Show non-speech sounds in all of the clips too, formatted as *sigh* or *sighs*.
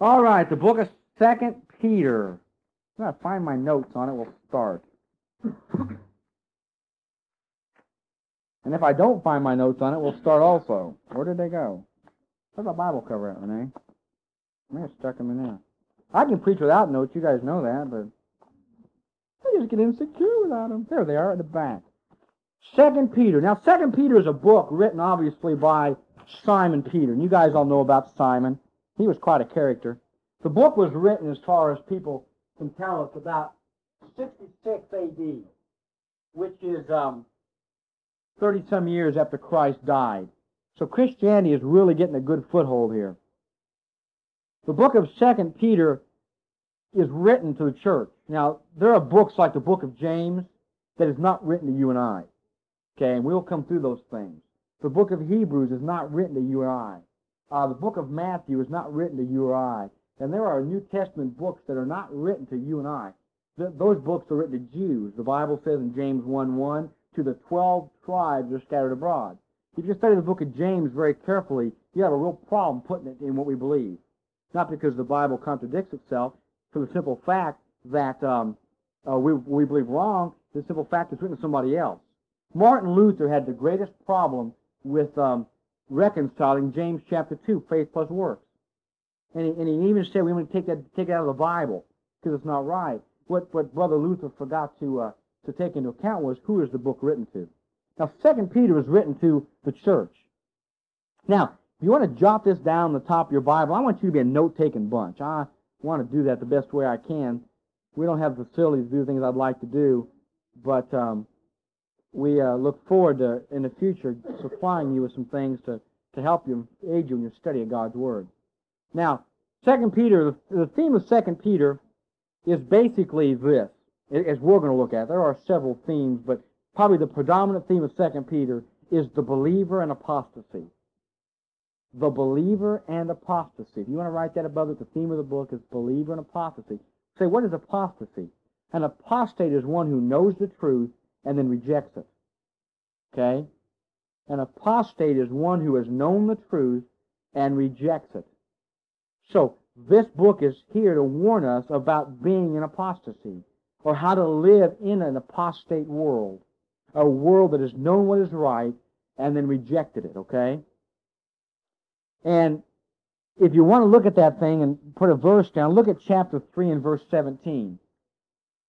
All right, the book of Second Peter. I'm gonna find my notes on it. We'll start. and if I don't find my notes on it, we'll start also. Where did they go? Where's my Bible cover at, Renee? I may have stuck them in there. I can preach without notes. You guys know that, but I just get insecure without them. There they are at the back. Second Peter. Now, Second Peter is a book written obviously by Simon Peter. And you guys all know about Simon. He was quite a character. The book was written, as far as people can tell us, about 66 AD, which is um, 30 some years after Christ died. So Christianity is really getting a good foothold here. The book of Second Peter is written to the church. Now, there are books like the book of James that is not written to you and I. Okay, and we'll come through those things. The book of Hebrews is not written to you and I. Uh, the book of Matthew is not written to you or I. And there are New Testament books that are not written to you and I. Th- those books are written to Jews. The Bible says in James 1 1, to the 12 tribes are scattered abroad. If you study the book of James very carefully, you have a real problem putting it in what we believe. Not because the Bible contradicts itself, for the simple fact that um, uh, we, we believe wrong, the simple fact it's written to somebody else. Martin Luther had the greatest problem with um, reconciling James chapter 2, faith plus works. And he, and he even said we want to take that take it out of the Bible because it's not right. What what Brother Luther forgot to uh, to take into account was who is the book written to. Now, Second Peter is written to the church. Now, if you want to jot this down on the top of your Bible, I want you to be a note-taking bunch. I want to do that the best way I can. We don't have the facilities to do things I'd like to do, but um, we uh, look forward to, in the future, supplying you with some things to, to help you, aid you in your study of God's Word. Now, Second Peter, the, the theme of Second Peter is basically this, as we're going to look at. There are several themes, but probably the predominant theme of Second Peter is the believer and apostasy. The believer and apostasy. If you want to write that above it, the theme of the book is believer and apostasy. Say, what is apostasy? An apostate is one who knows the truth and then rejects it. Okay? An apostate is one who has known the truth and rejects it. So, this book is here to warn us about being an apostasy, or how to live in an apostate world, a world that has known what is right and then rejected it, okay? And if you want to look at that thing and put a verse down, look at chapter 3 and verse 17.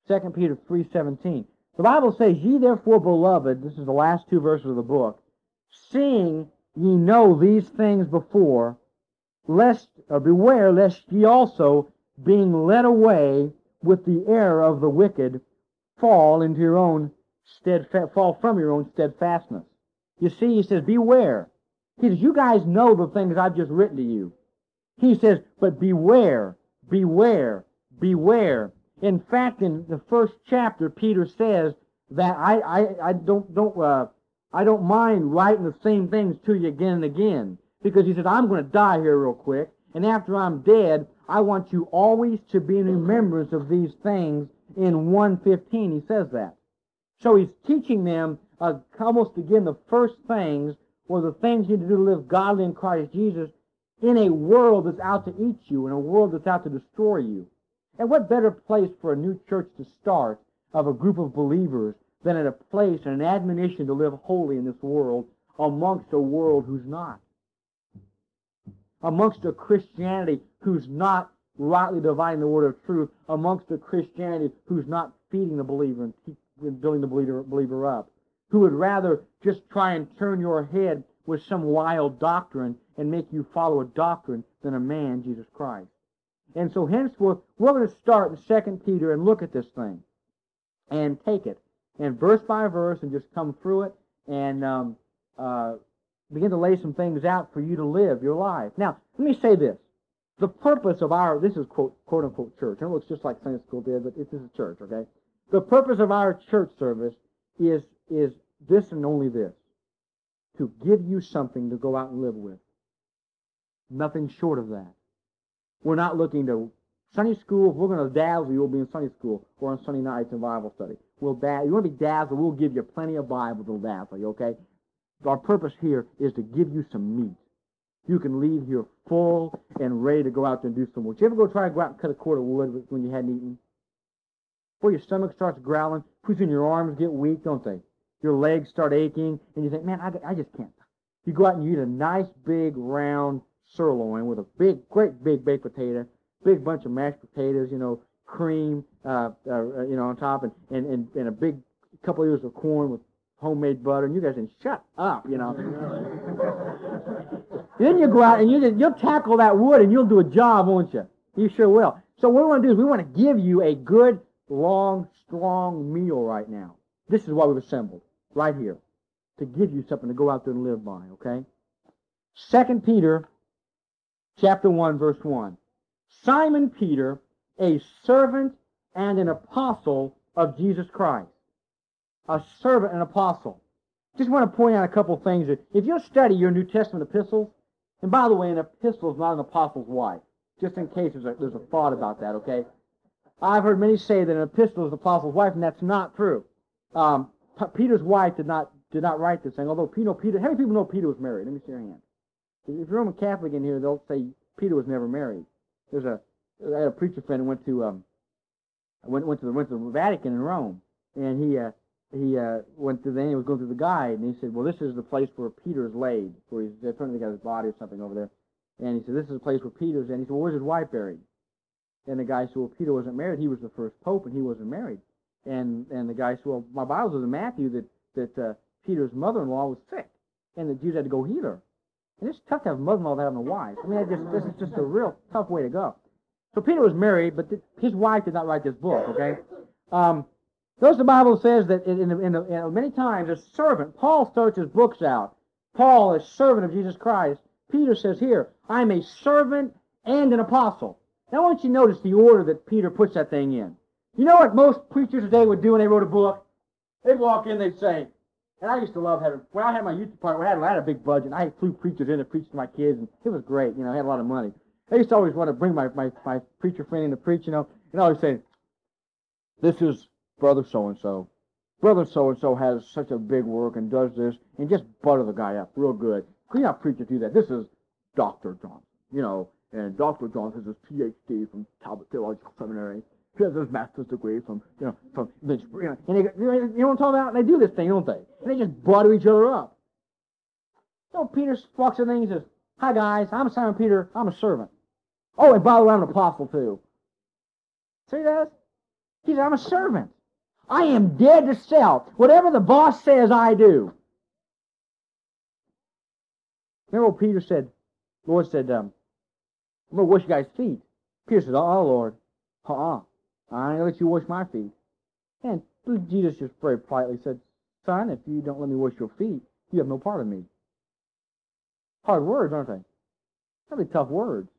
2 Peter 3.17. The Bible says, Ye therefore, beloved, this is the last two verses of the book, seeing ye know these things before, lest, or beware lest ye also, being led away with the error of the wicked, fall into your own steadfast, fall from your own steadfastness. You see, he says, beware. He says, you guys know the things I've just written to you. He says, but beware, beware, beware. In fact, in the first chapter, Peter says that I, I, I don't, don't, uh, I don't mind writing the same things to you again and again. Because he said, I'm going to die here real quick. And after I'm dead, I want you always to be in remembrance of these things. In 115, he says that. So he's teaching them uh, almost again the first things were the things you need to do to live godly in Christ Jesus in a world that's out to eat you, in a world that's out to destroy you. And what better place for a new church to start of a group of believers than at a place and an admonition to live holy in this world amongst a world who's not? Amongst a Christianity who's not rightly dividing the word of truth, amongst a Christianity who's not feeding the believer and building the believer up, who would rather just try and turn your head with some wild doctrine and make you follow a doctrine than a man, Jesus Christ. And so henceforth, we're going to start in 2 Peter and look at this thing and take it and verse by verse and just come through it and um, uh, begin to lay some things out for you to live your life. Now, let me say this. The purpose of our, this is quote, quote unquote church. And it looks just like Sunday school did, but this is a church, okay? The purpose of our church service is, is this and only this. To give you something to go out and live with. Nothing short of that. We're not looking to Sunday school. If we're going to dazzle you, we'll be in Sunday school or on Sunday nights in Bible study. We'll dazzle. You want to be dazzled? We'll give you plenty of Bible to dazzle you. Okay. Our purpose here is to give you some meat. you can leave here full and ready to go out there and do some work. You ever go try to go out and cut a cord of wood when you hadn't eaten? Before your stomach starts growling, pretty soon your arms get weak, don't they? Your legs start aching, and you think, man, I, I just can't. You go out and you eat a nice big round sirloin with a big, great big baked potato, big bunch of mashed potatoes, you know, cream, uh, uh, you know, on top, and, and, and, and a big couple of ears of corn with homemade butter, and you guys can shut up, you know. *laughs* then you go out and you just, you'll tackle that wood and you'll do a job, won't you? You sure will. So what we want to do is we want to give you a good, long, strong meal right now. This is why we've assembled right here to give you something to go out there and live by, okay? Second Peter chapter 1 verse 1. Simon Peter, a servant and an apostle of Jesus Christ. A servant and apostle. Just want to point out a couple things. If you'll study your New Testament epistles, and by the way, an epistle is not an apostle's wife, just in case there's a, there's a thought about that, okay? I've heard many say that an epistle is an apostle's wife, and that's not true. Um, Peter's wife did not did not write this thing, although Peter, Peter, how many people know Peter was married? Let me see your hand. If you're Roman Catholic in here, they'll say Peter was never married. There's a I had a preacher friend who went to um went went to the went to the Vatican in Rome, and he uh, he uh, went to the he was going through the guide, and he said, "Well, this is the place where Peter's laid, where he's to get his body or something over there." And he said, "This is the place where Peter's." And he said, well, "Where's his wife buried?" And the guy said, "Well, Peter wasn't married. He was the first pope, and he wasn't married." And and the guy said, "Well, my Bible says in Matthew that that uh, Peter's mother-in-law was sick, and the Jews had to go heal her." And it's tough to have a mother-in-law without having a wife. I mean, just, this is just a real tough way to go. So Peter was married, but th- his wife did not write this book, okay? Um, notice the Bible says that in, in, in, in, many times a servant, Paul starts his books out. Paul, a servant of Jesus Christ. Peter says here, I'm a servant and an apostle. Now I want you to notice the order that Peter puts that thing in. You know what most preachers today would do when they wrote a book? They'd walk in, they'd say, and I used to love having, when I had my youth department, I had, I had a big budget. I flew preachers in to preach to my kids, and it was great. You know, I had a lot of money. I used to always want to bring my, my, my preacher friend in to preach, you know, and I always say, this is brother so-and-so. Brother so-and-so has such a big work and does this, and just butter the guy up real good. You're not preaching to do that. This is Dr. Johnson, you know, and Dr. Johnson has his Ph.D. from Talbot Theological Seminary. He has his master's degree from, you know, from Lynchburg. You know, and they, you know what I'm talking about? And they do this thing, don't they? And they just butter each other up. So Peter walks in and he says, Hi, guys. I'm Simon Peter. I'm a servant. Oh, and by the way, I'm an apostle, too. See that? He said, I'm a servant. I am dead to self. Whatever the boss says, I do. Remember what Peter said? Lord said, um, I'm going to wash you guys' feet. Peter said, Oh, Lord. Uh-uh. I ain't gonna let you wash my feet. And Jesus just very politely said, Son, if you don't let me wash your feet, you have no part of me. Hard words, aren't they? Really tough words.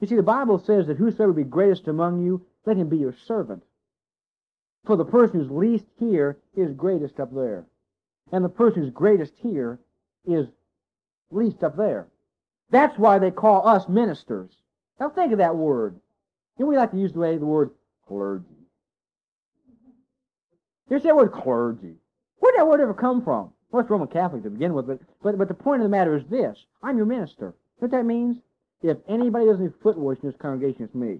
You see, the Bible says that whosoever be greatest among you, let him be your servant. For the person who's least here is greatest up there. And the person who's greatest here is least up there. That's why they call us ministers. Now think of that word. You know, we like to use the way the word clergy. Here's that word clergy. Where did that word ever come from? Well, it's Roman Catholic to begin with, but, but, but the point of the matter is this. I'm your minister. You know what that means? If anybody doesn't foot wash in this congregation, it's me.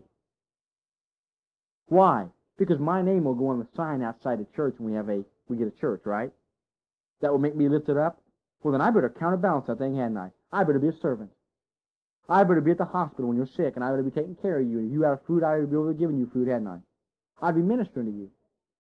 Why? Because my name will go on the sign outside the church when we have a we get a church, right? That will make me lifted up. Well, then I better counterbalance that thing, hadn't I? I better be a servant. I better be at the hospital when you're sick, and I better be taking care of you. And if you have food, I better be to give you food, hadn't I? I'd be ministering to you.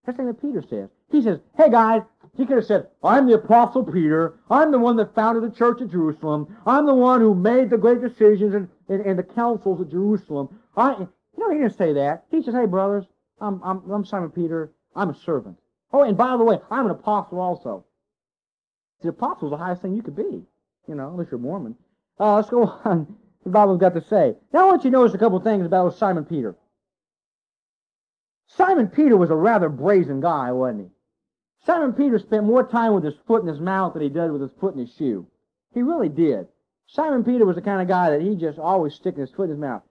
That's the thing that Peter says. He says, hey guys, he could have said, I'm the Apostle Peter. I'm the one that founded the church at Jerusalem. I'm the one who made the great decisions and, and, and the councils at Jerusalem. I, you know, he didn't say that. He says, hey brothers, I'm, I'm, I'm Simon Peter. I'm a servant. Oh, and by the way, I'm an apostle also. The apostle is the highest thing you could be, you know, unless you're Mormon. Uh, let's go *laughs* on. The Bible's got to say. Now I want you to notice a couple things about Simon Peter. Simon Peter was a rather brazen guy, wasn't he? Simon Peter spent more time with his foot in his mouth than he did with his foot in his shoe. He really did. Simon Peter was the kind of guy that he just always sticking his foot in his mouth.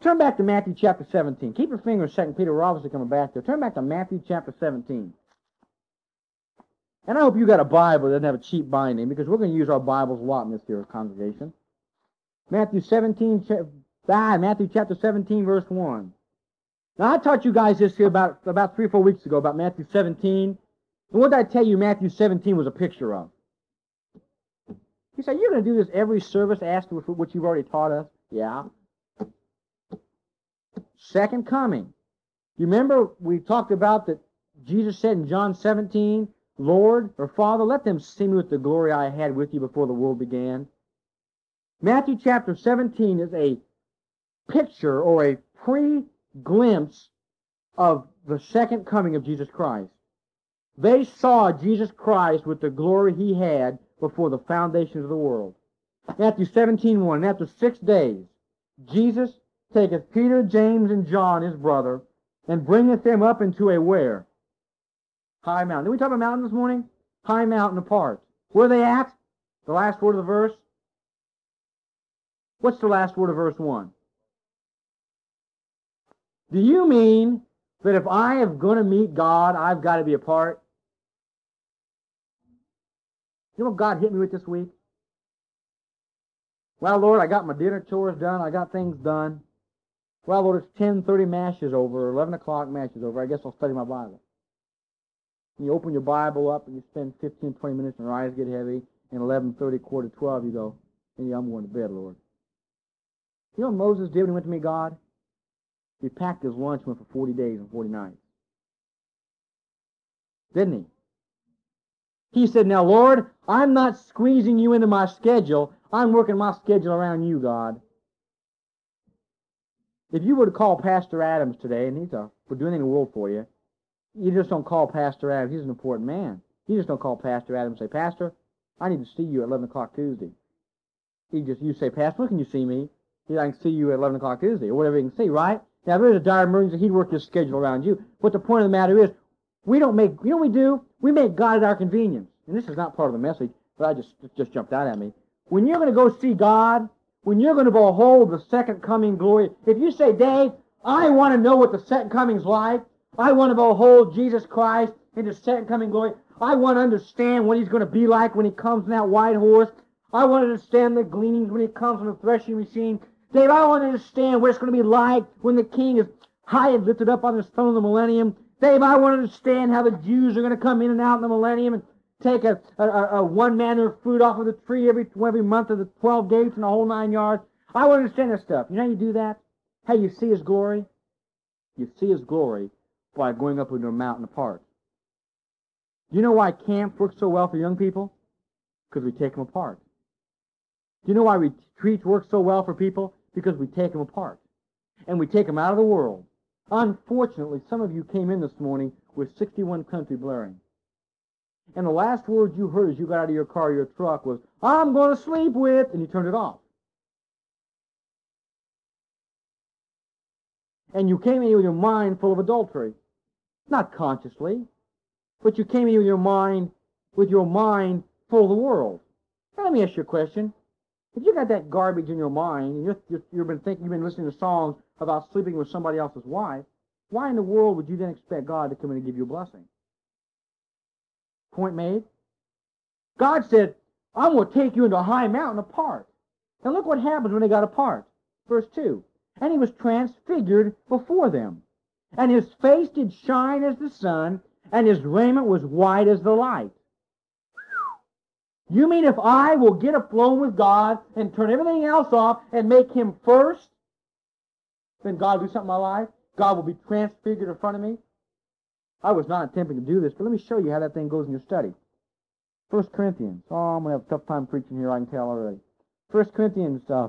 Turn back to Matthew chapter 17. Keep your finger in 2 Peter. We're obviously coming back there. Turn back to Matthew chapter 17. And I hope you got a Bible that doesn't have a cheap binding because we're going to use our Bibles a lot in this here congregation. Matthew 17, ah, Matthew chapter 17, verse 1. Now, I taught you guys this here about, about three or four weeks ago about Matthew 17. And what did I tell you Matthew 17 was a picture of? He said, you're going to do this every service after what you've already taught us? Yeah. Second coming. You remember we talked about that Jesus said in John 17, Lord or Father, let them see me with the glory I had with you before the world began. Matthew chapter 17 is a picture or a pre-glimpse of the second coming of Jesus Christ. They saw Jesus Christ with the glory he had before the foundations of the world. Matthew 17, 1. And after six days, Jesus taketh Peter, James, and John, his brother, and bringeth them up into a where? High mountain. Did we talk about mountain this morning? High mountain apart. Where are they at? The last word of the verse? What's the last word of verse 1? Do you mean that if I am going to meet God, I've got to be apart? You know what God hit me with this week? Well, Lord, I got my dinner chores done. I got things done. Well, Lord, it's 10.30 mass is over, 11 o'clock mass is over. I guess I'll study my Bible. You open your Bible up and you spend 15, 20 minutes and your eyes get heavy. And 11.30, quarter 12, you go, I'm going to bed, Lord. You know what Moses did when he went to meet God? He packed his lunch and went for 40 days and 40 nights. Didn't he? He said, Now, Lord, I'm not squeezing you into my schedule. I'm working my schedule around you, God. If you were to call Pastor Adams today, and he's a, would do anything in the world for you, you just don't call Pastor Adams. He's an important man. You just don't call Pastor Adams and say, Pastor, I need to see you at 11 o'clock Tuesday. He just, you say, Pastor, when can you see me? He, I can see you at 11 o'clock Tuesday, or whatever you can see, right? Now, if there's a dire emergency, he'd work his schedule around you. But the point of the matter is, we don't make, you know we do? We make God at our convenience. And this is not part of the message, but I just, just jumped out at me. When you're going to go see God, when you're going to behold the second coming glory, if you say, Dave, I want to know what the second coming's like, I want to behold Jesus Christ in the second coming glory, I want to understand what he's going to be like when he comes on that white horse, I want to understand the gleanings when he comes on the threshing machine, Dave, I want to understand what it's going to be like when the king is high and lifted up on his throne of the millennium. Dave, I want to understand how the Jews are going to come in and out in the millennium and take a, a, a one manner of fruit off of the tree every, every month of the 12 gates and the whole nine yards. I want to understand this stuff. You know how you do that? How you see his glory? You see his glory by going up into a mountain apart. Do you know why camp works so well for young people? Because we take them apart. Do you know why retreats work so well for people? Because we take them apart. And we take them out of the world. Unfortunately, some of you came in this morning with 61 country blaring. And the last words you heard as you got out of your car your truck was, I'm going to sleep with, and you turned it off. And you came in with your mind full of adultery. Not consciously, but you came in with your mind, with your mind full of the world. Let me ask you a question. If you got that garbage in your mind, and you're, you've been thinking, you've been listening to songs about sleeping with somebody else's wife, why in the world would you then expect God to come in and give you a blessing? Point made. God said, I'm going to take you into a high mountain apart. Now look what happens when they got apart. Verse 2. And he was transfigured before them. And his face did shine as the sun, and his raiment was white as the light. You mean if I will get aflame with God and turn everything else off and make him first, then God will do something in my life? God will be transfigured in front of me? I was not attempting to do this, but let me show you how that thing goes in your study. 1 Corinthians. Oh, I'm going to have a tough time preaching here, I can tell already. 1 Corinthians uh,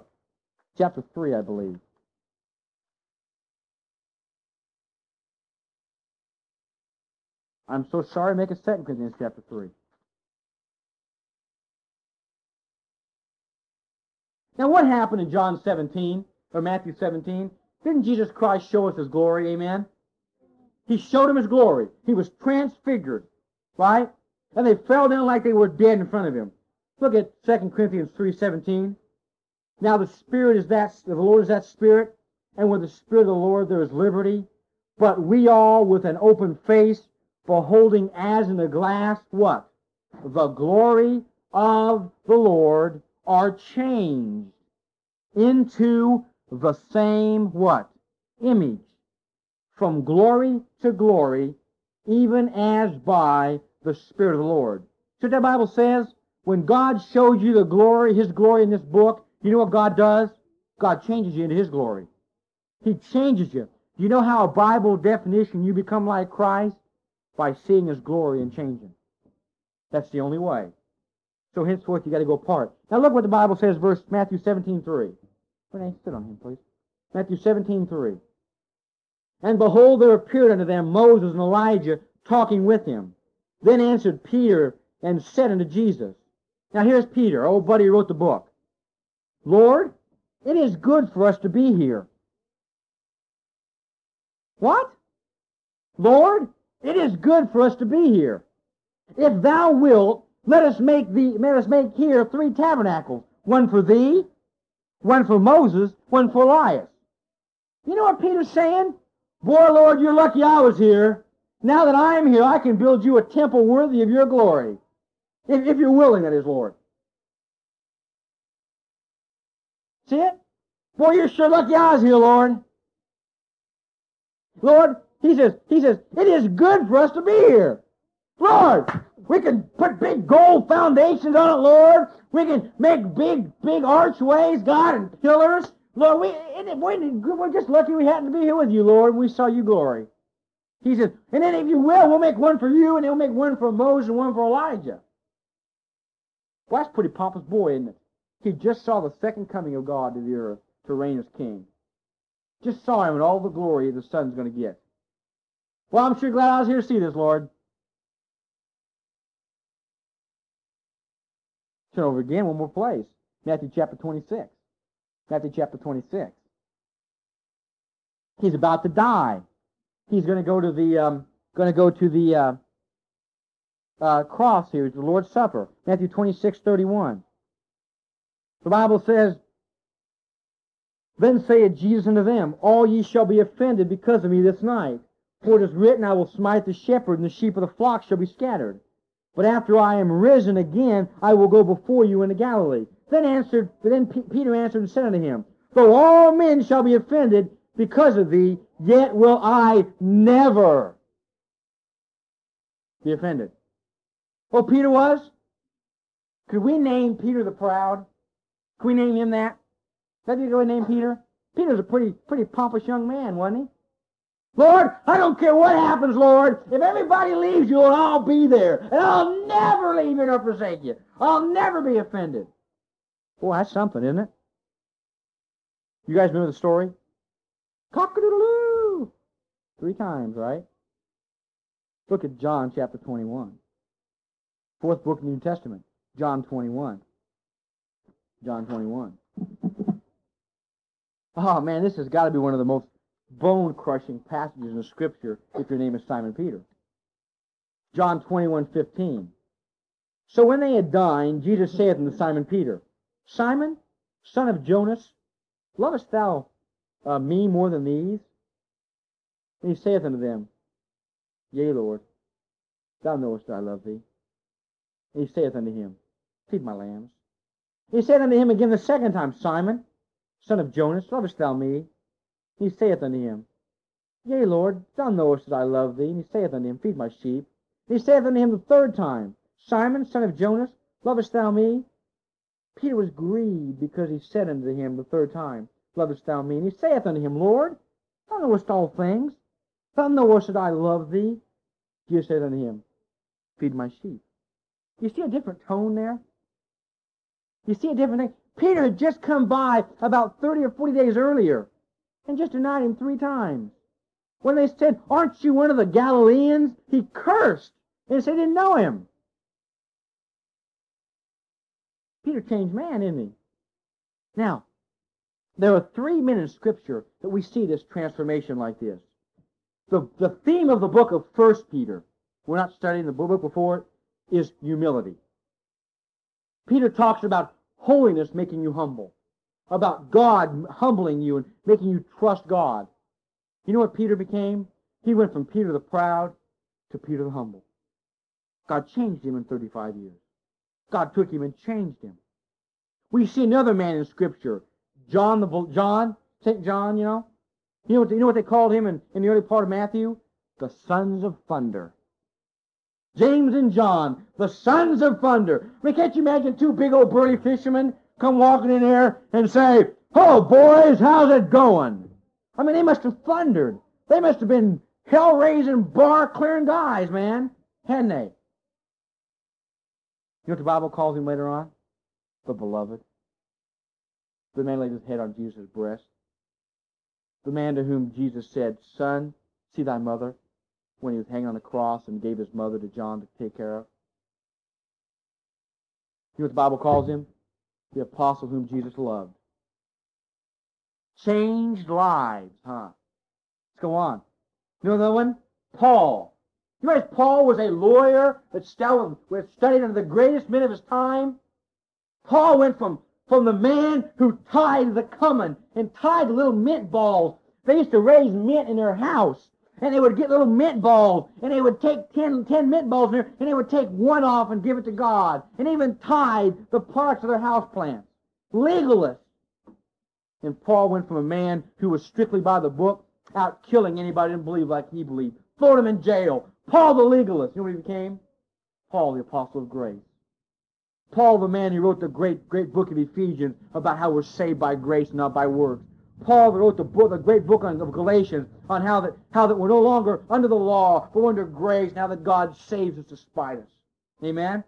chapter 3, I believe. I'm so sorry, make it 2 Corinthians chapter 3. Now, what happened in John 17 or Matthew 17? Didn't Jesus Christ show us his glory? Amen? He showed him his glory. He was transfigured, right? And they fell down like they were dead in front of him. Look at 2 Corinthians 3.17. Now the Spirit is that, the Lord is that Spirit, and with the Spirit of the Lord there is liberty. But we all, with an open face, beholding as in a glass, what? The glory of the Lord, are changed into the same what? Image. From glory to glory, even as by the Spirit of the Lord. So that Bible says, when God shows you the glory, His glory in this book, you know what God does? God changes you into His glory. He changes you. Do you know how a Bible definition you become like Christ? By seeing His glory and changing. That's the only way. So henceforth you got to go apart. Now look what the Bible says, verse Matthew 17, 3. Renee, sit on him, please. Matthew 17, 3. And behold, there appeared unto them Moses and Elijah talking with him. Then answered Peter and said unto Jesus. Now here's Peter, old buddy who wrote the book. Lord, it is good for us to be here. What? Lord, it is good for us to be here. If thou wilt, let us make thee, let us make here three tabernacles, one for thee, one for Moses, one for Elias. You know what Peter's saying? Boy, Lord, you're lucky I was here. Now that I am here, I can build you a temple worthy of your glory. If, if you're willing, that is, Lord. See it? Boy, you're sure lucky I was here, Lord. Lord, he says, he says, it is good for us to be here. Lord, we can put big gold foundations on it, Lord. We can make big, big archways, God, and pillars. Lord, we, we're just lucky we happened to be here with you, Lord, and we saw you glory. He said, and then if you will, we'll make one for you, and we'll make one for Moses and one for Elijah. Well, that's pretty pompous boy, isn't it? He just saw the second coming of God to the earth to reign as king. Just saw him and all the glory the son's going to get. Well, I'm sure glad I was here to see this, Lord. Turn over again one more place. Matthew chapter 26. Matthew chapter 26. He's about to die. He's going to go to the um, going to go to the uh, uh, cross here, the Lord's Supper. Matthew 26, 31. The Bible says, Then saith Jesus unto them, All ye shall be offended because of me this night. For it is written, I will smite the shepherd, and the sheep of the flock shall be scattered. But after I am risen again, I will go before you into Galilee. Then answered, then P- Peter answered and said unto him, Though all men shall be offended because of thee, yet will I never be offended. Well, Peter was? Could we name Peter the Proud? Could we name him that? That you go name Peter? Peter's a pretty, pretty pompous young man, wasn't he? Lord, I don't care what happens, Lord. If everybody leaves you, I'll be there. And I'll never leave you nor forsake you. I'll never be offended. Boy, that's something, isn't it? You guys remember the story? Cock-a-doodle-doo! Three times, right? Look at John chapter 21. Fourth book of the New Testament. John 21. John 21. Oh, man, this has got to be one of the most bone-crushing passages in the Scripture if your name is Simon Peter. John 21, 15. So when they had dined, Jesus saith unto Simon Peter, Simon, son of Jonas, lovest thou uh, me more than these? And he saith unto them, Yea, Lord, thou knowest that I love thee. And he saith unto him, Feed my lambs. He said unto him again the second time, Simon, son of Jonas, lovest thou me? He saith unto him, Yea, Lord, thou knowest that I love thee. And he saith unto him, Feed my sheep. And he saith unto him the third time, Simon, son of Jonas, lovest thou me? Peter was grieved because he said unto him the third time, Lovest thou me? And he saith unto him, Lord, thou knowest all things. Thou knowest that I love thee. Jesus said unto him, Feed my sheep. You see a different tone there? You see a different thing? Peter had just come by about 30 or 40 days earlier and just denied him three times. When they said, Aren't you one of the Galileans? He cursed and said he didn't know him. Peter changed man, isn't he? Now, there are three men in Scripture that we see this transformation like this. The, the theme of the book of First Peter, we're not studying the book before it, is humility. Peter talks about holiness making you humble about God humbling you and making you trust God. You know what Peter became? He went from Peter the proud to Peter the humble. God changed him in 35 years. God took him and changed him. We see another man in Scripture, John the John, St. John, you know? You know what, you know what they called him in, in the early part of Matthew? The sons of thunder. James and John, the sons of thunder. I mean, can't you imagine two big old burly fishermen come walking in here and say, Oh, boys, how's it going? I mean, they must have thundered. They must have been hell-raising, bar-clearing guys, man, hadn't they? You know what the Bible calls him later on? The beloved. The man laid his head on Jesus' breast. The man to whom Jesus said, Son, see thy mother, when he was hanging on the cross and gave his mother to John to take care of. You know what the Bible calls him? The apostle whom Jesus loved. Changed lives, huh? Let's go on. You know another one? Paul. You realize Paul was a lawyer that studied under the greatest men of his time? Paul went from, from the man who tied the cumin and tied the little mint balls. They used to raise mint in their house. And they would get little mint balls, and they would take ten, ten mint balls in there, and they would take one off and give it to God. And even tied the parts of their house plants. Legalists. And Paul went from a man who was strictly by the book, out killing anybody who didn't believe like he believed. Thrown him in jail. Paul the legalist. You know what he became? Paul the apostle of grace. Paul the man who wrote the great, great book of Ephesians about how we're saved by grace, not by works. Paul wrote the book, the great book of Galatians on how that, how that we're no longer under the law, but under grace, now that God saves us despite us. Amen?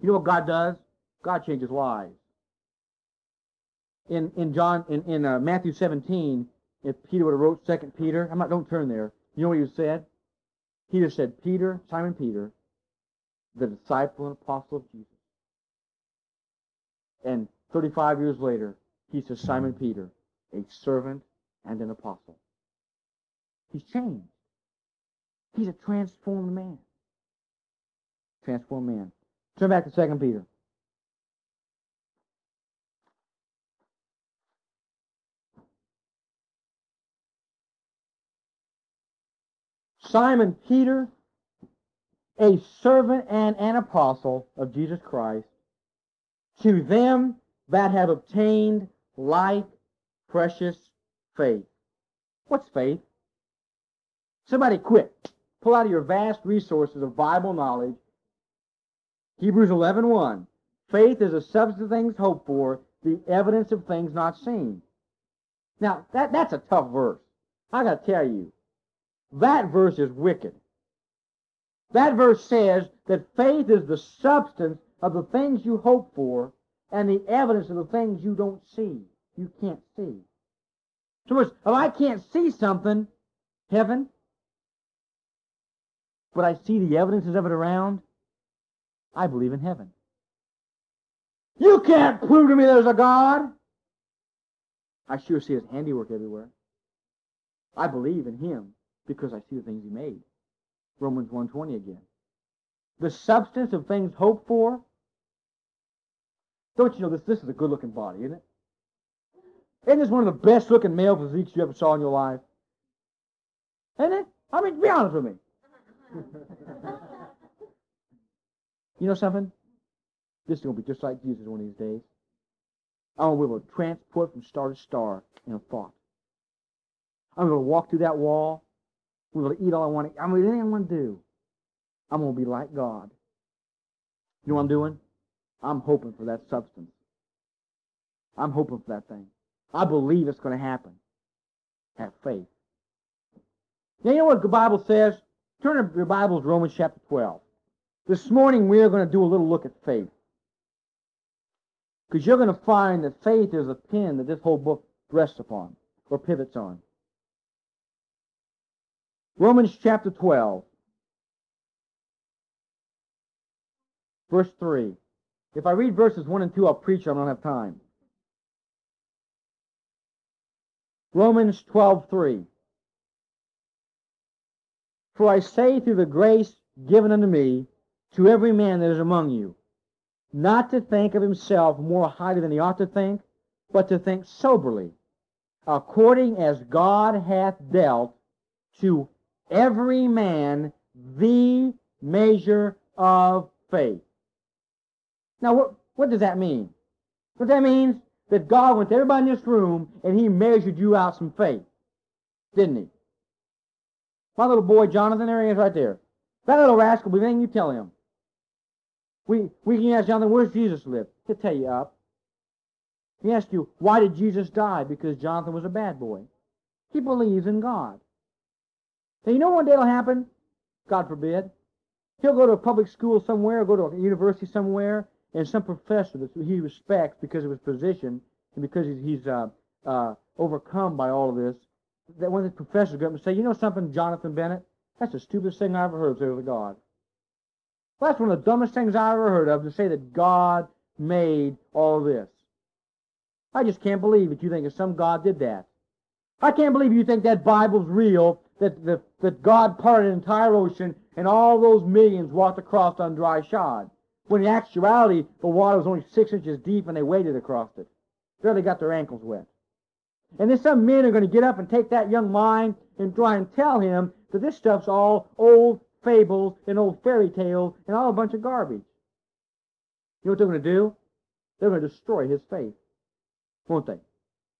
You know what God does? God changes lives. In, in John, in, in uh, Matthew 17, if Peter would have wrote Second Peter, I'm not, don't turn there. You know what he said? Peter said, Peter, Simon Peter, the disciple and apostle of Jesus. And 35 years later, he says, Simon Peter, a servant and an apostle. He's changed. He's a transformed man. Transformed man. Turn back to Second Peter. Simon Peter, a servant and an apostle of Jesus Christ, to them that have obtained like precious faith. What's faith? Somebody quick, pull out of your vast resources of Bible knowledge. Hebrews 11.1. 1. Faith is a substance of things hoped for, the evidence of things not seen. Now, that, that's a tough verse. I got to tell you, that verse is wicked. That verse says that faith is the substance of the things you hope for and the evidence of the things you don't see, you can't see. So much, if I can't see something, heaven, but I see the evidences of it around, I believe in heaven. You can't prove to me there's a God. I sure see his handiwork everywhere. I believe in him because I see the things he made. Romans 1.20 again. The substance of things hoped for. Don't you know this? This is a good-looking body, isn't it? Isn't this one of the best-looking male physiques you ever saw in your life? Isn't it? I mean, be honest with me. *laughs* you know something? This is going to be just like Jesus one of these days. Be able to transport from star to star in a thought. I'm going to walk through that wall I'm going to eat all I want to. I'm going to do anything I want to do. I'm going to be like God. You know what I'm doing? I'm hoping for that substance. I'm hoping for that thing. I believe it's going to happen. Have faith. Now, you know what the Bible says? Turn to your Bibles, Romans chapter 12. This morning, we are going to do a little look at faith. Because you're going to find that faith is a pin that this whole book rests upon or pivots on. Romans chapter 12, verse 3. If I read verses 1 and 2, I'll preach. I don't have time. Romans 12:3 For I say through the grace given unto me to every man that is among you not to think of himself more highly than he ought to think but to think soberly according as God hath dealt to every man the measure of faith. Now, what, what does that mean? What that means, that God went to everybody in this room and he measured you out some faith. Didn't he? My little boy Jonathan, there he is right there. That little rascal, believe anything you tell him. We, we can ask Jonathan, where's Jesus live? He'll tell you up. He ask you, why did Jesus die? Because Jonathan was a bad boy. He believes in God. Now, you know one day it'll happen? God forbid. He'll go to a public school somewhere, go to a university somewhere, and some professor that he respects because of his position and because he's, he's uh, uh, overcome by all of this, that one of the professors go up and say, you know something, Jonathan Bennett? That's the stupidest thing I ever heard of, say to God. Well, that's one of the dumbest things I ever heard of, to say that God made all of this. I just can't believe that you think that some God did that. I can't believe you think that Bible's real, that, that, that God parted an entire ocean and all those millions walked across on dry shod. When in actuality, the water was only six inches deep and they waded across it. Barely got their ankles wet. And then some men are going to get up and take that young mind and try and tell him that this stuff's all old fables and old fairy tales and all a bunch of garbage. You know what they're going to do? They're going to destroy his faith. Won't they?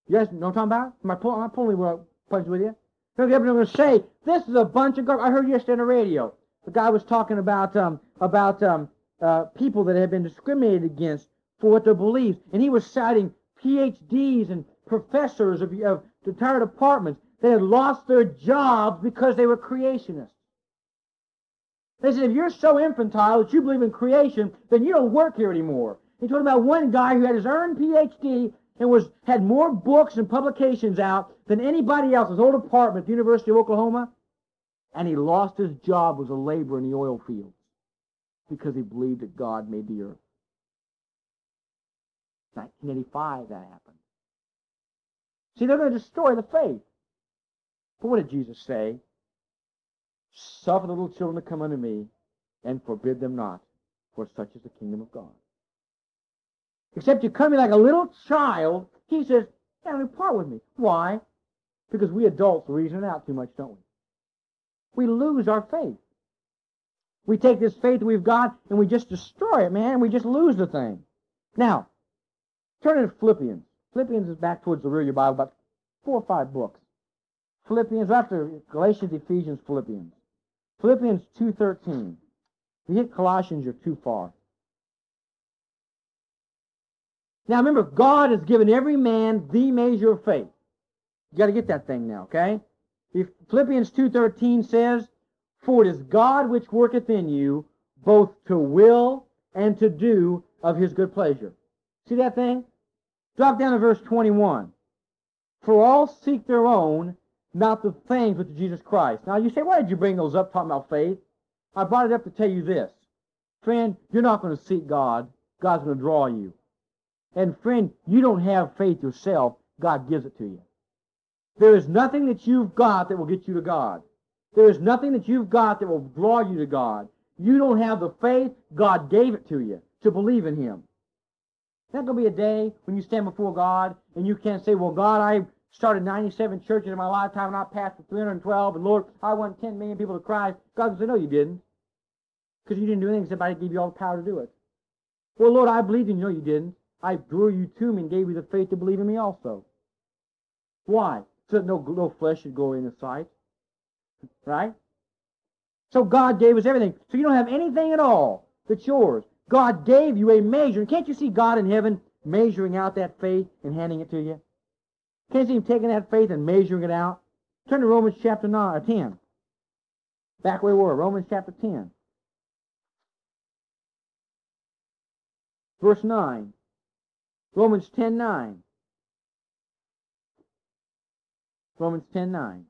You guys know what I'm talking about? Am I, pull, am I pulling with you? They're going to say, this is a bunch of garbage. I heard yesterday on the radio. The guy was talking about um, about um, uh, people that had been discriminated against for what their beliefs. And he was citing PhDs and professors of, of entire departments that had lost their jobs because they were creationists. They said, if you're so infantile that you believe in creation, then you don't work here anymore. He told about one guy who had his earned PhD and was had more books and publications out than anybody else. His old apartment at the University of Oklahoma, and he lost his job as a laborer in the oil fields because he believed that God made the earth. 1985 that happened. See, they're going to destroy the faith. But what did Jesus say? Suffer the little children to come unto me, and forbid them not, for such is the kingdom of God. Except you come me like a little child, he says, yeah, part with me. Why? Because we adults reason out too much, don't we? We lose our faith. We take this faith we've got and we just destroy it, man. We just lose the thing. Now, turn to Philippians. Philippians is back towards the rear of your Bible, about four or five books. Philippians, after Galatians, Ephesians, Philippians. Philippians 2.13. If you hit Colossians, you're too far. Now remember, God has given every man the measure of faith. You got to get that thing now, okay? Philippians 2.13 says, For it is God which worketh in you both to will and to do of his good pleasure. See that thing? Drop down to verse 21. For all seek their own, not the things which Jesus Christ. Now you say, why did you bring those up talking about faith? I brought it up to tell you this. Friend, you're not going to seek God. God's going to draw you. And friend, you don't have faith yourself. God gives it to you. There is nothing that you've got that will get you to God. There is nothing that you've got that will draw you to God. You don't have the faith. God gave it to you to believe in Him. There's going to be a day when you stand before God and you can't say, well, God, I started 97 churches in my lifetime and I passed 312 and Lord, I won 10 million people to Christ. God will say, no, you didn't. Because you didn't do anything except I gave you all the power to do it. Well, Lord, I believed in you. No, you didn't. I drew you to me and gave you the faith to believe in me also. Why? So that no, no flesh should go in the sight. Right? So God gave us everything. So you don't have anything at all that's yours. God gave you a measure. And can't you see God in heaven measuring out that faith and handing it to you? Can't you see him taking that faith and measuring it out? Turn to Romans chapter 9, 10. Back where we were, Romans chapter 10. Verse 9. Romans 10 9. Romans 10 9.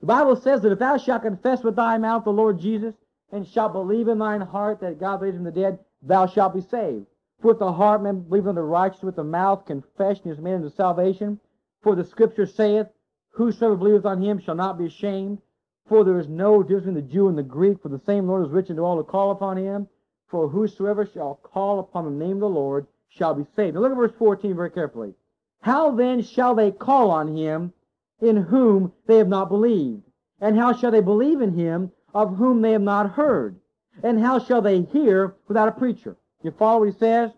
The Bible says that if thou shalt confess with thy mouth the Lord Jesus, and shalt believe in thine heart that God raised him from the dead, thou shalt be saved. For with the heart man believeth unto righteousness, with the mouth confession is made unto salvation. For the scripture saith, Whosoever believeth on him shall not be ashamed. For there is no difference between the Jew and the Greek, for the same Lord is rich unto all who call upon him. For whosoever shall call upon the name of the Lord shall be saved. Now look at verse 14 very carefully. How then shall they call on him in whom they have not believed? And how shall they believe in him of whom they have not heard? And how shall they hear without a preacher? You follow what he says?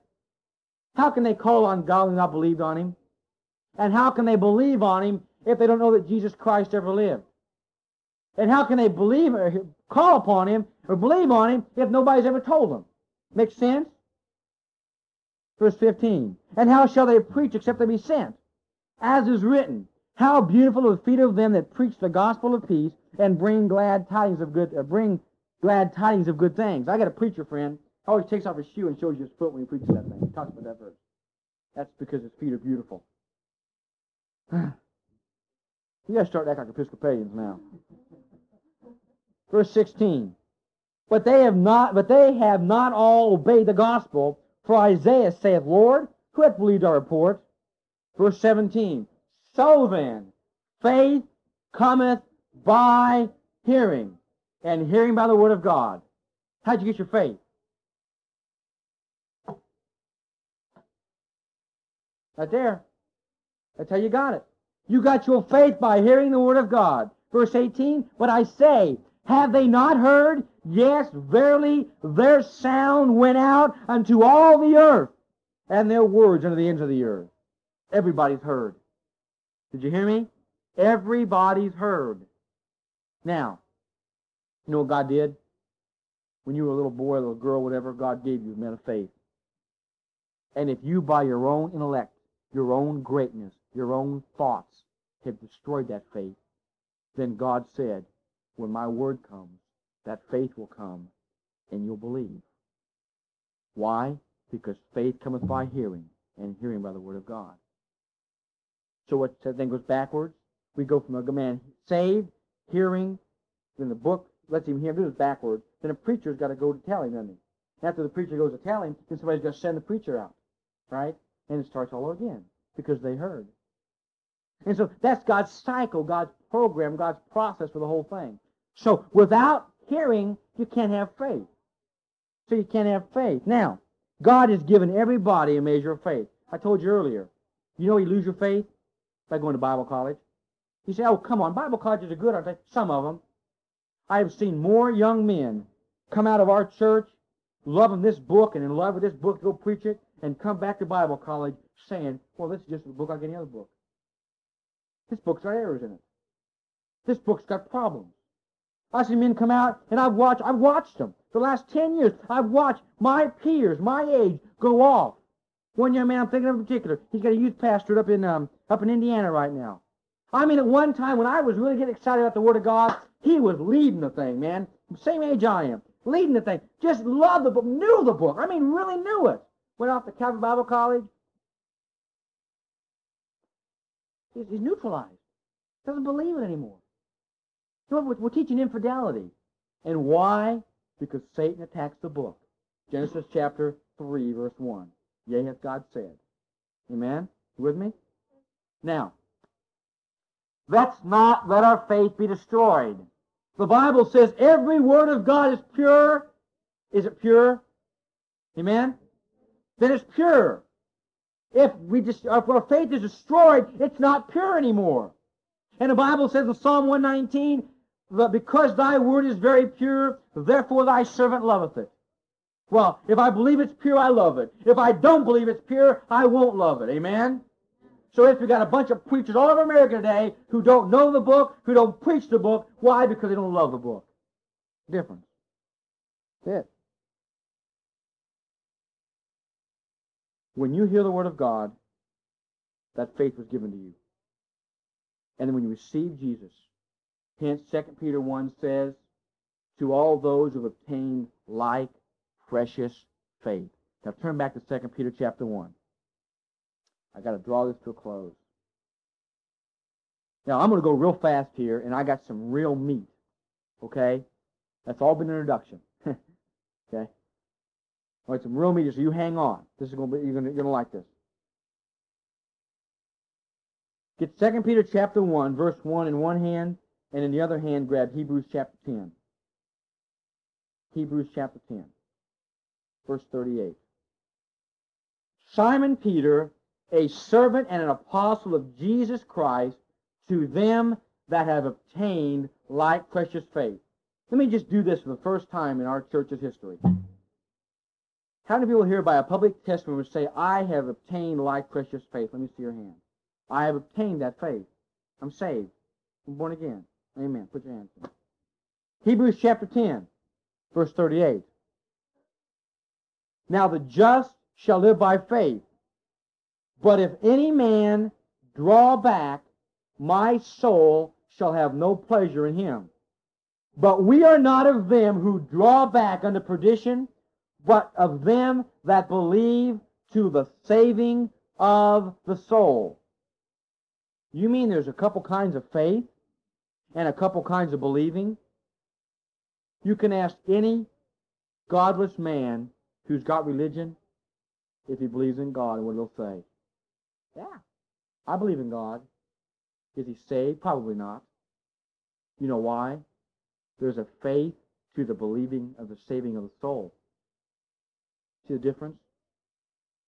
How can they call on God and not believe on him? And how can they believe on him if they don't know that Jesus Christ ever lived? And how can they believe or call upon him or believe on him if nobody's ever told them? Make sense? Verse 15. And how shall they preach except they be sent? As is written, how beautiful are the feet of them that preach the gospel of peace and bring glad tidings of good, uh, bring glad tidings of good things. I got a preacher friend. Always takes off his shoe and shows you his foot when he preaches that thing. He talks about that verse. That's because his feet are beautiful. *sighs* you to start acting like Episcopalians now. Verse 16. But they have not, but they have not all obeyed the gospel. For Isaiah saith, Lord, who hath believed our report? Verse 17. So then, faith cometh by hearing, and hearing by the word of God. How'd you get your faith? Right there. That's how you got it. You got your faith by hearing the word of God. Verse 18, but I say, have they not heard? Yes, verily, their sound went out unto all the earth, and their words unto the ends of the earth. Everybody's heard. Did you hear me? Everybody's heard. Now, you know what God did? When you were a little boy, a little girl, whatever, God gave you a man of faith. And if you, by your own intellect, your own greatness, your own thoughts, have destroyed that faith, then God said, when my word comes, that faith will come and you'll believe. Why? Because faith cometh by hearing, and hearing by the word of God. So what thing goes backwards? We go from a man saved, hearing, then the book lets him hear this backwards. Then a preacher's got to go to tell him, doesn't he? After the preacher goes to tell him, then somebody's got to send the preacher out. Right? And it starts all over again because they heard. And so that's God's cycle, God's program, God's process for the whole thing. So without hearing, you can't have faith. So you can't have faith. Now, God has given everybody a measure of faith. I told you earlier. You know you lose your faith? By going to Bible college. You say, oh, come on, Bible colleges are good, aren't they? Some of them. I have seen more young men come out of our church loving this book and in love with this book, go preach it, and come back to Bible college saying, well, this is just a book like any other book. This book's got errors in it. This book's got problems. I see men come out, and I've watched, I've watched them. The last 10 years, I've watched my peers, my age, go off. One young man I'm thinking of in particular, he's got a youth pastor up in, um, up in Indiana right now. I mean, at one time when I was really getting excited about the Word of God, he was leading the thing, man. Same age I am. Leading the thing. Just loved the book, knew the book. I mean, really knew it. Went off to Calvary Bible College. He's, he's neutralized. Doesn't believe it anymore. So we're, we're teaching infidelity. And why? Because Satan attacks the book. Genesis chapter 3, verse 1. Yea, hath God said. Amen? You with me? Now, Let's not let our faith be destroyed. The Bible says every word of God is pure. Is it pure? Amen? Then it's pure. If we just if our faith is destroyed, it's not pure anymore. And the Bible says in Psalm 119, that because thy word is very pure, therefore thy servant loveth it. Well, if I believe it's pure, I love it. If I don't believe it's pure, I won't love it. Amen? So if we got a bunch of preachers all over America today who don't know the book, who don't preach the book, why? Because they don't love the book. Difference. That's it. When you hear the word of God, that faith was given to you. And then when you receive Jesus, hence 2 Peter 1 says, to all those who have obtained like precious faith. Now turn back to 2 Peter chapter 1. I got to draw this to a close. Now, I'm going to go real fast here, and I got some real meat. Okay? That's all been introduction. *laughs* okay? All right, some real meat, so you hang on. This is going to be, you're going to, you're going to like this. Get 2 Peter chapter 1, verse 1 in one hand, and in the other hand, grab Hebrews chapter 10. Hebrews chapter 10, verse 38. Simon Peter, a servant and an apostle of Jesus Christ to them that have obtained like precious faith. Let me just do this for the first time in our church's history. How many people here by a public testimony would say, I have obtained like precious faith? Let me see your hand. I have obtained that faith. I'm saved. I'm born again. Amen. Put your hands. Hebrews chapter 10, verse 38. Now the just shall live by faith. But if any man draw back, my soul shall have no pleasure in him. But we are not of them who draw back unto perdition, but of them that believe to the saving of the soul. You mean there's a couple kinds of faith and a couple kinds of believing? You can ask any godless man who's got religion if he believes in God and what he'll say. Yeah, I believe in God. Is he saved? Probably not. You know why? There's a faith to the believing of the saving of the soul. See the difference?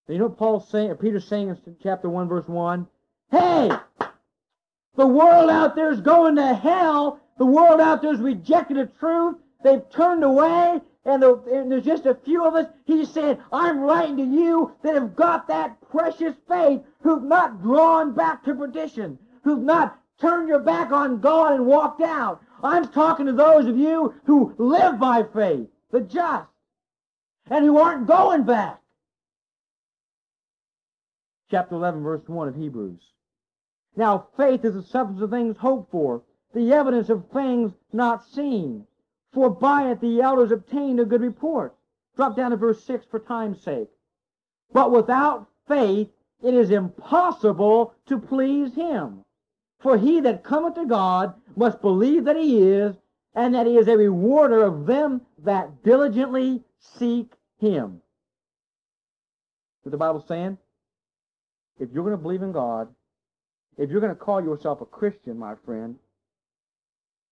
you know what Paul's saying, or Peter's saying in chapter 1, verse 1? Hey! The world out there is going to hell. The world out there has rejected the truth. They've turned away, and, the, and, there's just a few of us. He's saying, I'm writing to you that have got that precious faith, who've not drawn back to perdition, who've not turned your back on God and walked out. I'm talking to those of you who live by faith, the just, and who aren't going back. Chapter 11, verse 1 of Hebrews. Now, faith is the substance of things hoped for, the evidence of things not seen. For by it the elders obtained a good report. Drop down to verse 6 for time's sake. But without faith it is impossible to please him. For he that cometh to God must believe that he is, and that he is a rewarder of them that diligently seek him. What the Bible saying? If you're going to believe in God, if you're going to call yourself a Christian, my friend,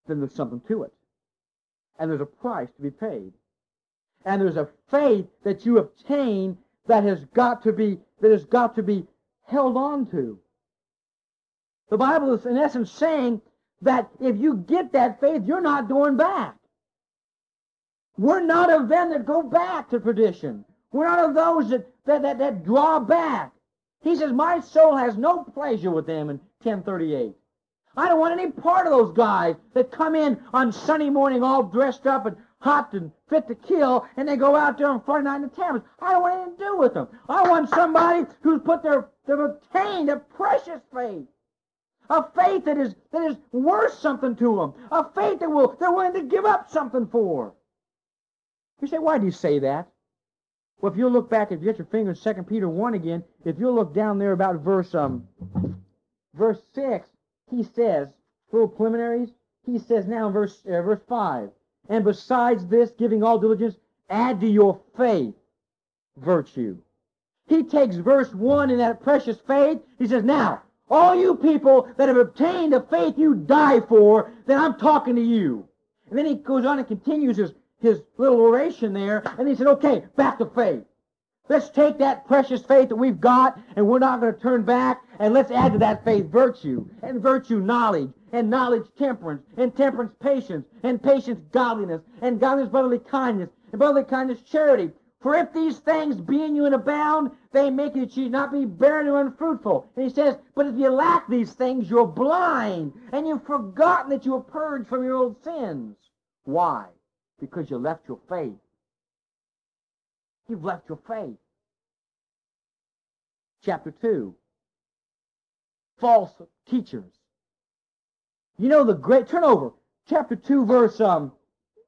then there's something to it. And there's a price to be paid. And there's a faith that you obtain that has got to be that has got to be held on to. The Bible is in essence saying that if you get that faith, you're not going back. We're not of them that go back to perdition. We're not of those that, that, that, that draw back. He says, My soul has no pleasure with them in 1038. I don't want any part of those guys that come in on Sunday morning all dressed up and hot and fit to kill, and they go out there on Friday night in the taverns. I don't want anything to do with them. I want somebody who's put their, they've obtained a precious faith. A faith that is that is worth something to them. A faith that will they're willing to give up something for. You say, why do you say that? Well, if you look back, if you get your finger in 2 Peter 1 again, if you look down there about verse um verse 6, he says, little preliminaries, he says now in verse, uh, verse 5, and besides this, giving all diligence, add to your faith virtue. He takes verse 1 in that precious faith, he says, now, all you people that have obtained the faith you die for, then I'm talking to you. And then he goes on and continues his, his little oration there, and he said, okay, back to faith. Let's take that precious faith that we've got, and we're not going to turn back, and let's add to that faith virtue, and virtue knowledge, and knowledge temperance, and temperance patience, and patience godliness, and godliness brotherly kindness, and brotherly kindness charity. For if these things be in you and abound, they make you not be barren or unfruitful. And he says, but if you lack these things, you're blind, and you've forgotten that you were purged from your old sins. Why? Because you left your faith. You've left your faith. Chapter 2. False teachers. You know the great, turn over, chapter 2, verse um,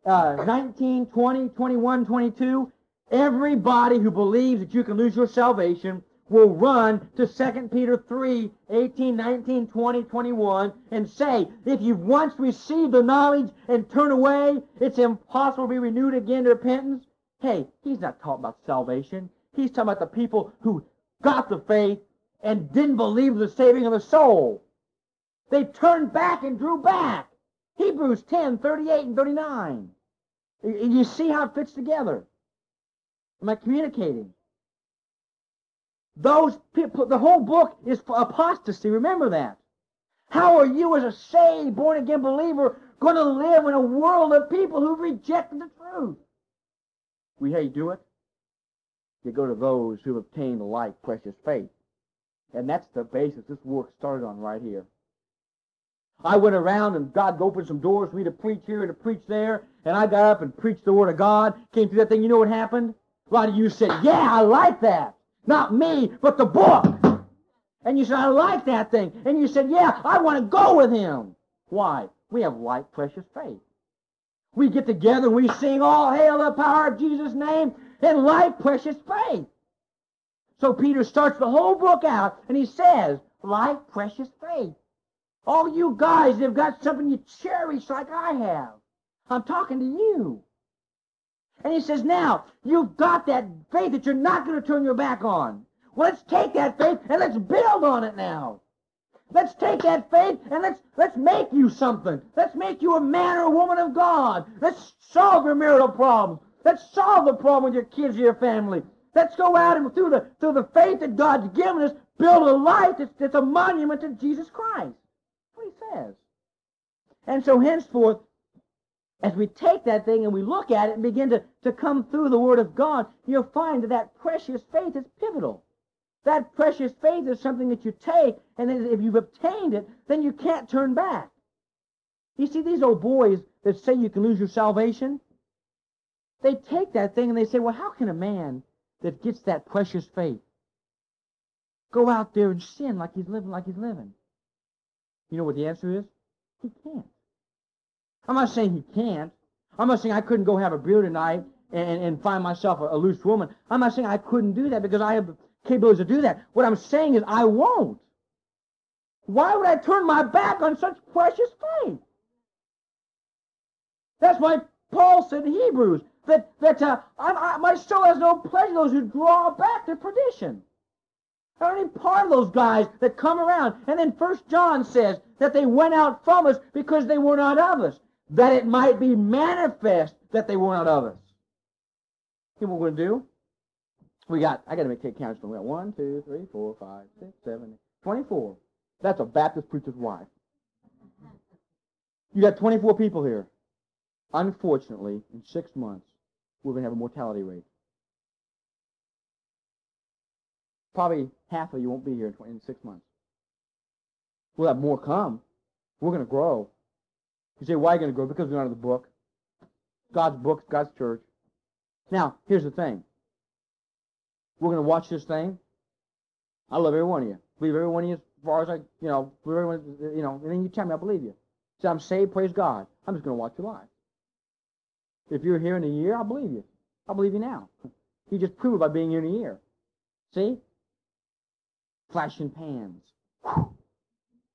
uh, 19, 20, 21, 22. Everybody who believes that you can lose your salvation will run to 2 Peter 3, 18, 19, 20, 21, and say, if you've once received the knowledge and turn away, it's impossible to be renewed again to repentance. Hey, he's not talking about salvation. He's talking about the people who got the faith and didn't believe the saving of the soul. They turned back and drew back. Hebrews 10, 38 and 39. You see how it fits together. Am I communicating? Those people, the whole book is for apostasy. Remember that. How are you, as a saved, born again believer, going to live in a world of people who've rejected the truth? We you do it? You go to those who have obtained like precious faith. And that's the basis this work started on right here. I went around and God opened some doors for me to preach here and to preach there. And I got up and preached the Word of God. Came through that thing. You know what happened? A lot of you said, yeah, I like that. Not me, but the book. And you said, I like that thing. And you said, yeah, I want to go with him. Why? We have like precious faith. We get together and we sing, all hail the power of Jesus' name, and like precious faith. So Peter starts the whole book out, and he says, like precious faith. All you guys have got something you cherish like I have. I'm talking to you. And he says, now, you've got that faith that you're not going to turn your back on. Well, let's take that faith and let's build on it now. Let's take that faith and let's let's make you something. Let's make you a man or a woman of God. Let's solve your marital problems. Let's solve the problem with your kids or your family. Let's go out and through the through the faith that God's given us, build a life that's, that's a monument to Jesus Christ. That's what he says. And so henceforth, as we take that thing and we look at it and begin to, to come through the Word of God, you'll find that that precious faith is pivotal. That precious faith is something that you take, and if you've obtained it, then you can't turn back. You see, these old boys that say you can lose your salvation, they take that thing and they say, well, how can a man that gets that precious faith go out there and sin like he's living like he's living? You know what the answer is? He can't. I'm not saying he can't. I'm not saying I couldn't go have a beer tonight and, and find myself a, a loose woman. I'm not saying I couldn't do that because I have the capabilities to do that. What I'm saying is I won't. Why would I turn my back on such precious faith? That's why Paul said in Hebrews that, that uh, I, I, my soul has no pleasure those who draw back to perdition. Don't need part of those guys that come around. And then First John says that they went out from us because they were not of us, that it might be manifest that they were not of us. See what we're going to do? We got, I got to make take counts. We got one, two, three, four, five, six, seven, eight, 24. That's a Baptist preacher's wife. You got 24 people here. Unfortunately, in six months, we're going to have a mortality rate. Probably half of you won't be here in, 20, in six months. We'll have more come. We're going to grow. You say, why are you going to grow? Because we're under the book. God's book, God's church. Now, here's the thing. We're going to watch this thing. I love every one of you. Believe every one of you as far as I, you know, believe everyone, you know, and then you tell me I believe you. Say, I'm saved, praise God. I'm just going to watch your life. If you're here in a year, I believe you. I believe you now. You just prove it by being here in a year. See? Flashing pans.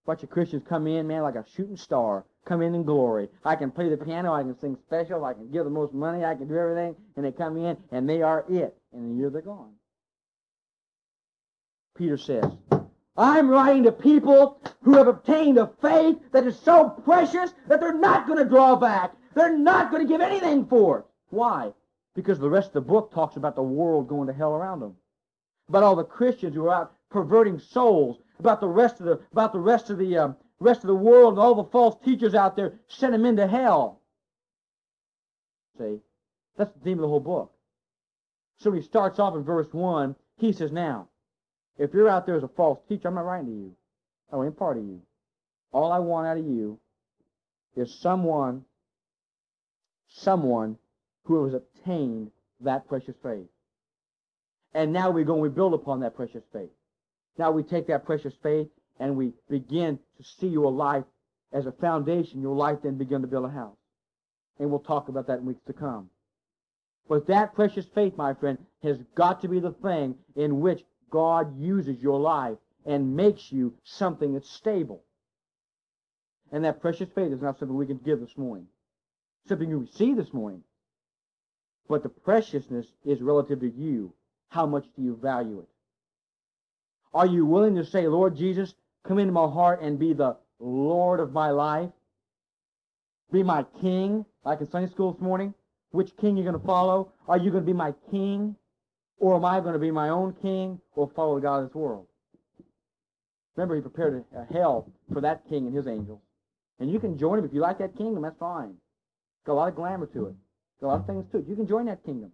Bunch of Christians come in, man, like a shooting star. Come in in glory. I can play the piano. I can sing special. I can give the most money. I can do everything. And they come in, and they are it. In a year, they're gone. Peter says, I'm writing to people who have obtained a faith that is so precious that they're not going to draw back. They're not going to give anything for it. Why? Because the rest of the book talks about the world going to hell around them. About all the Christians who are out perverting souls. About the rest of the about the rest of the um, rest of the world and all the false teachers out there send them into hell. See, that's the theme of the whole book. So he starts off in verse one. He says, "Now, if you're out there as a false teacher, I'm not writing to you. I ain't part of you. All I want out of you is someone, someone who has obtained that precious faith. And now we go and we build upon that precious faith. Now we take that precious faith and we begin to see your life as a foundation. Your life then begin to build a house. And we'll talk about that in weeks to come. But that precious faith, my friend, has got to be the thing in which God uses your life and makes you something that's stable. And that precious faith is not something we can give this morning. Something you receive this morning. But the preciousness is relative to you. How much do you value it? Are you willing to say, Lord Jesus, come into my heart and be the Lord of my life? Be my king, like in Sunday school this morning? Which king you're going to follow? Are you going to be my king? Or am I going to be my own king or follow the God of this world? Remember, he prepared a, hell for that king and his angels. And you can join him if you like that kingdom, that's fine. Got a lot of glamour to it. Got a lot of things to it. You can join that kingdom.